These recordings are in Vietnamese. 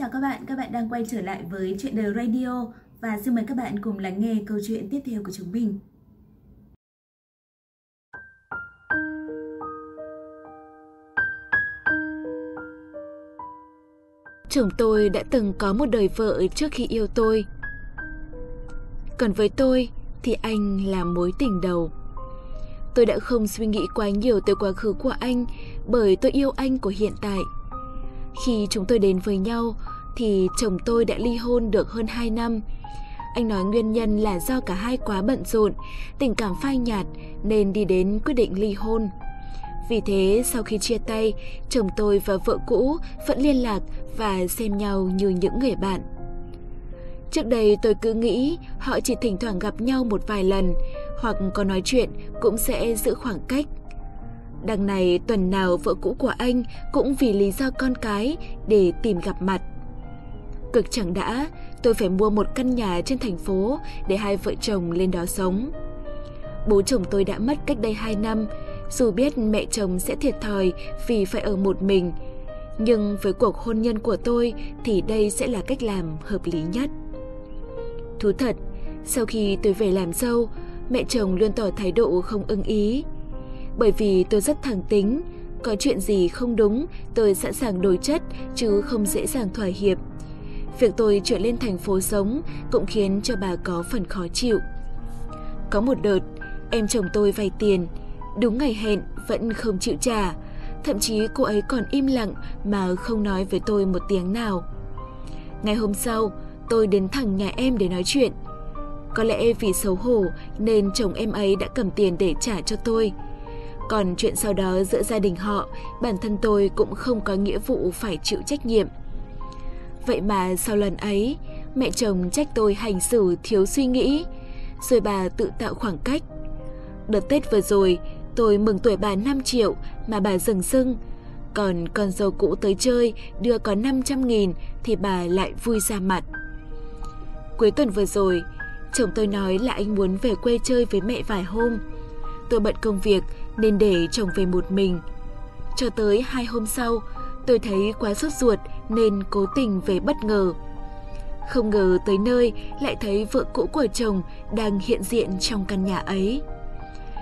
chào các bạn, các bạn đang quay trở lại với chuyện đời radio và xin mời các bạn cùng lắng nghe câu chuyện tiếp theo của chúng mình. Chồng tôi đã từng có một đời vợ trước khi yêu tôi. Còn với tôi thì anh là mối tình đầu. Tôi đã không suy nghĩ quá nhiều tới quá khứ của anh bởi tôi yêu anh của hiện tại. Khi chúng tôi đến với nhau thì chồng tôi đã ly hôn được hơn 2 năm. Anh nói nguyên nhân là do cả hai quá bận rộn, tình cảm phai nhạt nên đi đến quyết định ly hôn. Vì thế, sau khi chia tay, chồng tôi và vợ cũ vẫn liên lạc và xem nhau như những người bạn. Trước đây tôi cứ nghĩ họ chỉ thỉnh thoảng gặp nhau một vài lần, hoặc có nói chuyện cũng sẽ giữ khoảng cách. Đằng này tuần nào vợ cũ của anh cũng vì lý do con cái để tìm gặp mặt. Cực chẳng đã, tôi phải mua một căn nhà trên thành phố để hai vợ chồng lên đó sống. Bố chồng tôi đã mất cách đây 2 năm, dù biết mẹ chồng sẽ thiệt thòi vì phải ở một mình, nhưng với cuộc hôn nhân của tôi thì đây sẽ là cách làm hợp lý nhất. Thú thật, sau khi tôi về làm dâu, mẹ chồng luôn tỏ thái độ không ưng ý. Bởi vì tôi rất thẳng tính, có chuyện gì không đúng, tôi sẵn sàng đổi chất chứ không dễ dàng thỏa hiệp. Việc tôi chuyển lên thành phố sống cũng khiến cho bà có phần khó chịu. Có một đợt, em chồng tôi vay tiền, đúng ngày hẹn vẫn không chịu trả. Thậm chí cô ấy còn im lặng mà không nói với tôi một tiếng nào. Ngày hôm sau, tôi đến thẳng nhà em để nói chuyện. Có lẽ vì xấu hổ nên chồng em ấy đã cầm tiền để trả cho tôi. Còn chuyện sau đó giữa gia đình họ, bản thân tôi cũng không có nghĩa vụ phải chịu trách nhiệm. Vậy mà sau lần ấy, mẹ chồng trách tôi hành xử thiếu suy nghĩ, rồi bà tự tạo khoảng cách. Đợt Tết vừa rồi, tôi mừng tuổi bà 5 triệu mà bà dừng sưng, Còn con dâu cũ tới chơi đưa có 500 nghìn thì bà lại vui ra mặt. Cuối tuần vừa rồi, chồng tôi nói là anh muốn về quê chơi với mẹ vài hôm. Tôi bận công việc nên để chồng về một mình. Cho tới hai hôm sau, tôi thấy quá sốt ruột nên cố tình về bất ngờ. Không ngờ tới nơi lại thấy vợ cũ của chồng đang hiện diện trong căn nhà ấy.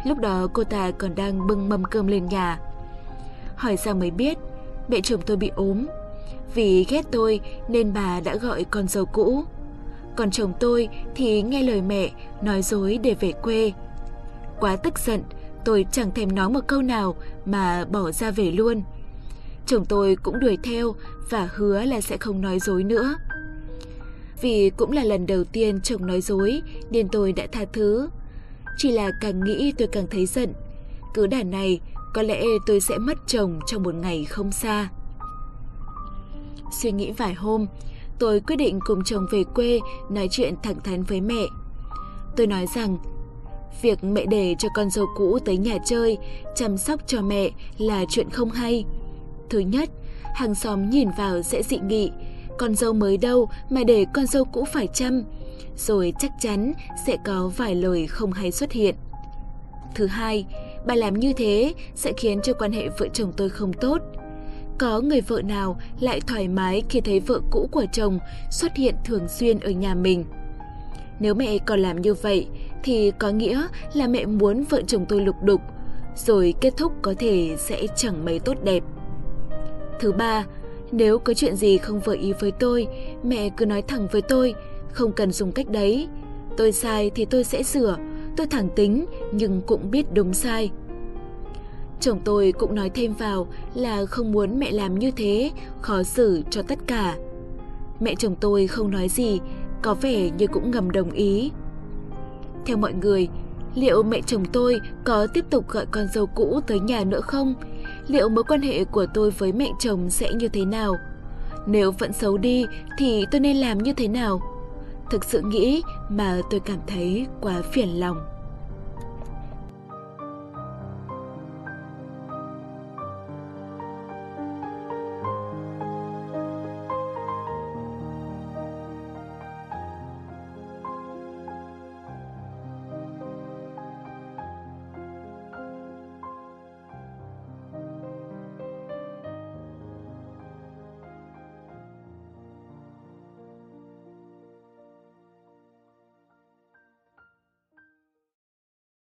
Lúc đó cô ta còn đang bưng mâm cơm lên nhà. Hỏi ra mới biết, mẹ chồng tôi bị ốm. Vì ghét tôi nên bà đã gọi con dâu cũ. Còn chồng tôi thì nghe lời mẹ nói dối để về quê. Quá tức giận, tôi chẳng thèm nói một câu nào mà bỏ ra về luôn. Chồng tôi cũng đuổi theo và hứa là sẽ không nói dối nữa. Vì cũng là lần đầu tiên chồng nói dối nên tôi đã tha thứ. Chỉ là càng nghĩ tôi càng thấy giận. Cứ đàn này, có lẽ tôi sẽ mất chồng trong một ngày không xa. Suy nghĩ vài hôm, tôi quyết định cùng chồng về quê nói chuyện thẳng thắn với mẹ. Tôi nói rằng, việc mẹ để cho con dâu cũ tới nhà chơi, chăm sóc cho mẹ là chuyện không hay. Thứ nhất, hàng xóm nhìn vào sẽ dị nghị, con dâu mới đâu mà để con dâu cũ phải chăm, rồi chắc chắn sẽ có vài lời không hay xuất hiện. Thứ hai, bà làm như thế sẽ khiến cho quan hệ vợ chồng tôi không tốt. Có người vợ nào lại thoải mái khi thấy vợ cũ của chồng xuất hiện thường xuyên ở nhà mình. Nếu mẹ còn làm như vậy thì có nghĩa là mẹ muốn vợ chồng tôi lục đục, rồi kết thúc có thể sẽ chẳng mấy tốt đẹp. Thứ ba, nếu có chuyện gì không vừa ý với tôi, mẹ cứ nói thẳng với tôi, không cần dùng cách đấy. Tôi sai thì tôi sẽ sửa, tôi thẳng tính nhưng cũng biết đúng sai. Chồng tôi cũng nói thêm vào là không muốn mẹ làm như thế, khó xử cho tất cả. Mẹ chồng tôi không nói gì, có vẻ như cũng ngầm đồng ý. Theo mọi người, liệu mẹ chồng tôi có tiếp tục gọi con dâu cũ tới nhà nữa không? Liệu mối quan hệ của tôi với mẹ chồng sẽ như thế nào? Nếu vẫn xấu đi, thì tôi nên làm như thế nào? Thực sự nghĩ mà tôi cảm thấy quá phiền lòng.